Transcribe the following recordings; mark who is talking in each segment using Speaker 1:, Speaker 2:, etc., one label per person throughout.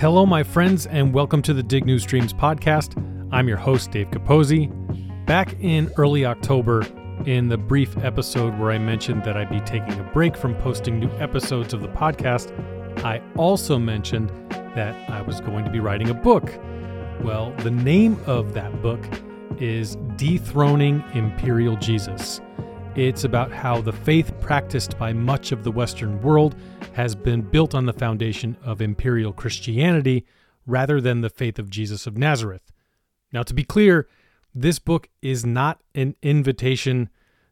Speaker 1: Hello, my friends, and welcome to the Dig News Streams podcast. I'm your host, Dave Capozzi. Back in early October, in the brief episode where I mentioned that I'd be taking a break from posting new episodes of the podcast, I also mentioned that I was going to be writing a book. Well, the name of that book is Dethroning Imperial Jesus. It's about how the faith practiced by much of the Western world has been built on the foundation of imperial Christianity rather than the faith of Jesus of Nazareth. Now, to be clear, this book is not an invitation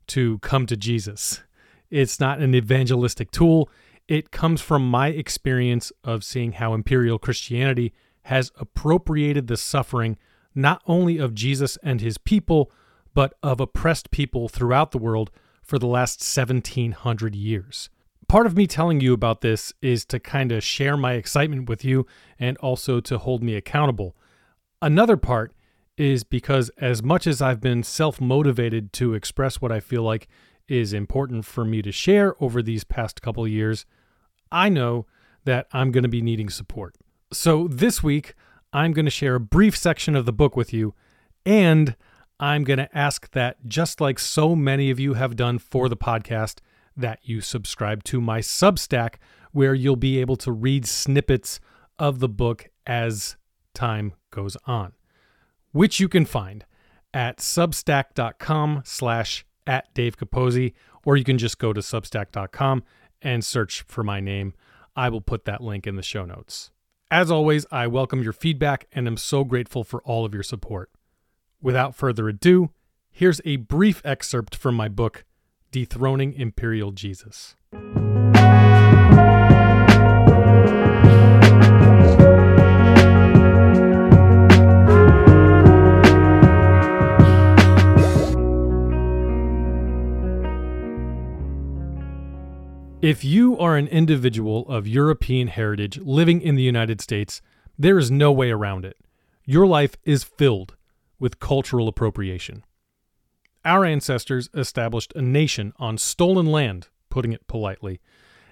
Speaker 1: to come to Jesus. It's not an evangelistic tool. It comes from my experience of seeing how imperial Christianity has appropriated the suffering not only of Jesus and his people, but of oppressed people throughout the world for the last 1700 years. Part of me telling you about this is to kind of share my excitement with you and also to hold me accountable. Another part is because, as much as I've been self motivated to express what I feel like is important for me to share over these past couple years, I know that I'm going to be needing support. So this week, I'm going to share a brief section of the book with you, and I'm going to ask that, just like so many of you have done for the podcast, that you subscribe to my Substack, where you'll be able to read snippets of the book as time goes on, which you can find at substack.com slash at Dave Capozzi, or you can just go to substack.com and search for my name. I will put that link in the show notes. As always, I welcome your feedback and am so grateful for all of your support. Without further ado, here's a brief excerpt from my book, Dethroning Imperial Jesus. If you are an individual of European heritage living in the United States, there is no way around it. Your life is filled with cultural appropriation. Our ancestors established a nation on stolen land, putting it politely,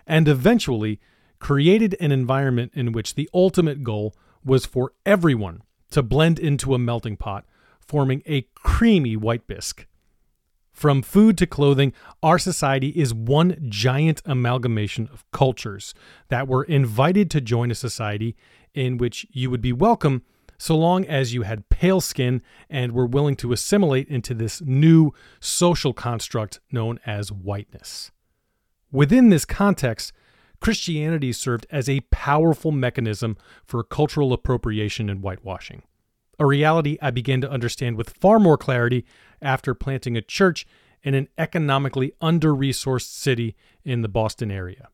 Speaker 1: and eventually created an environment in which the ultimate goal was for everyone to blend into a melting pot, forming a creamy white bisque. From food to clothing, our society is one giant amalgamation of cultures that were invited to join a society in which you would be welcome so long as you had pale skin and were willing to assimilate into this new social construct known as whiteness. Within this context, Christianity served as a powerful mechanism for cultural appropriation and whitewashing a reality I began to understand with far more clarity after planting a church in an economically under resourced city in the Boston area.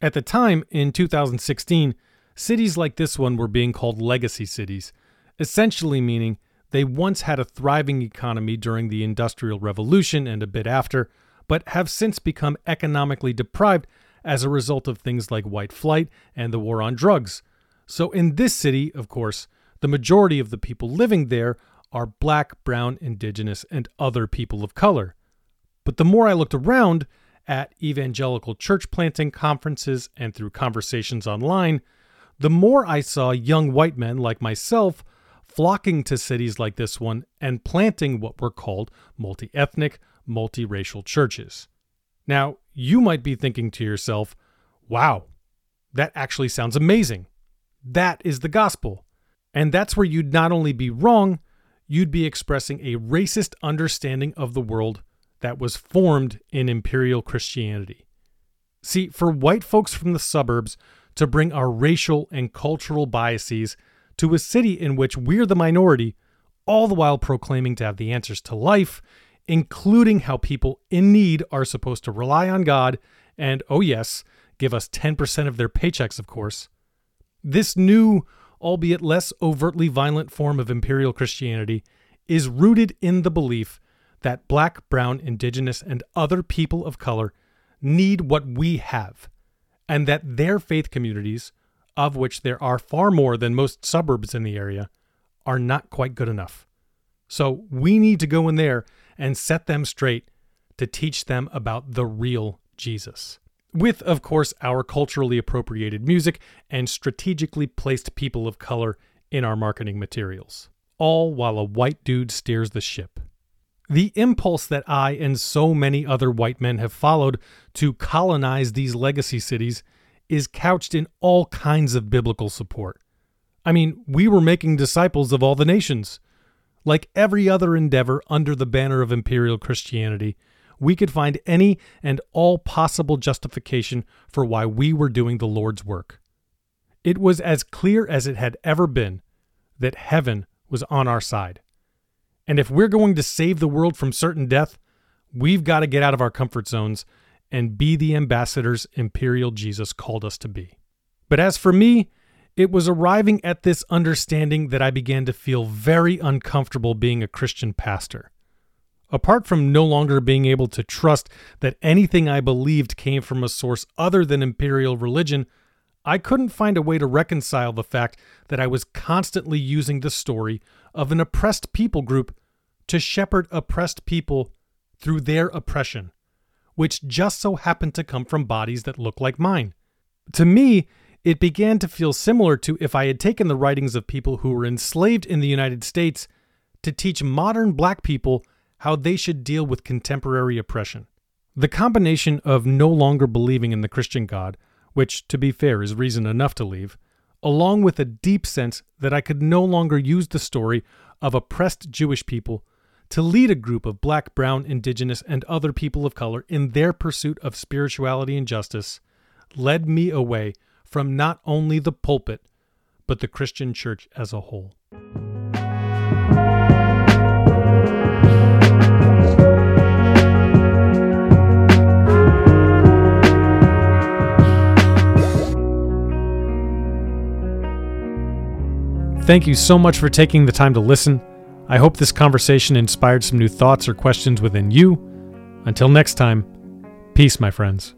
Speaker 1: At the time, in 2016, cities like this one were being called legacy cities, essentially meaning they once had a thriving economy during the Industrial Revolution and a bit after, but have since become economically deprived as a result of things like white flight and the war on drugs. So, in this city, of course, the majority of the people living there are black, brown, indigenous, and other people of color. But the more I looked around at evangelical church planting conferences and through conversations online, the more I saw young white men like myself flocking to cities like this one and planting what were called multi ethnic, multiracial churches. Now, you might be thinking to yourself, wow, that actually sounds amazing. That is the gospel. And that's where you'd not only be wrong, you'd be expressing a racist understanding of the world that was formed in imperial Christianity. See, for white folks from the suburbs to bring our racial and cultural biases to a city in which we're the minority, all the while proclaiming to have the answers to life, including how people in need are supposed to rely on God and, oh yes, give us 10% of their paychecks, of course. This new albeit less overtly violent form of imperial Christianity, is rooted in the belief that black, brown, indigenous, and other people of color need what we have, and that their faith communities, of which there are far more than most suburbs in the area, are not quite good enough. So we need to go in there and set them straight to teach them about the real Jesus. with, of course, our culturally appropriated music and strategically placed people of color in our marketing materials, all while a white dude steers the ship. The impulse that I and so many other white men have followed to colonize these legacy cities is couched in all kinds of biblical support. I mean, we were making disciples of all the nations. Like every other endeavor under the banner of imperial Christianity, we could find any and all possible justification for why we were doing the Lord's work. It was as clear as it had ever been that heaven was on our side. And if we're going to save the world from certain death, we've got to get out of our comfort zones and be the ambassadors Imperial Jesus called us to be. But as for me, it was arriving at this understanding that I began to feel very uncomfortable being a Christian pastor. Apart from no longer being able to trust that anything I believed came from a source other than imperial religion, I couldn't find a way to reconcile the fact that I was constantly using the story of an oppressed people group to shepherd oppressed people through their oppression, which just so happened to come from bodies that look like mine. To me, it began to feel similar to if I had taken the writings of people who were enslaved in the United States to teach modern black people how they should deal with contemporary oppression. The combination of no longer believing in the Christian God, which, to be fair, is reason enough to leave, along with a deep sense that I could no longer use the story of oppressed Jewish people to lead a group of black, brown, indigenous, and other people of color in their pursuit of spirituality and justice, led me away from not only the pulpit, but the Christian church as a whole. Thank you so much for taking the time to listen. I hope this conversation inspired some new thoughts or questions within you. Until next time, peace, my friends.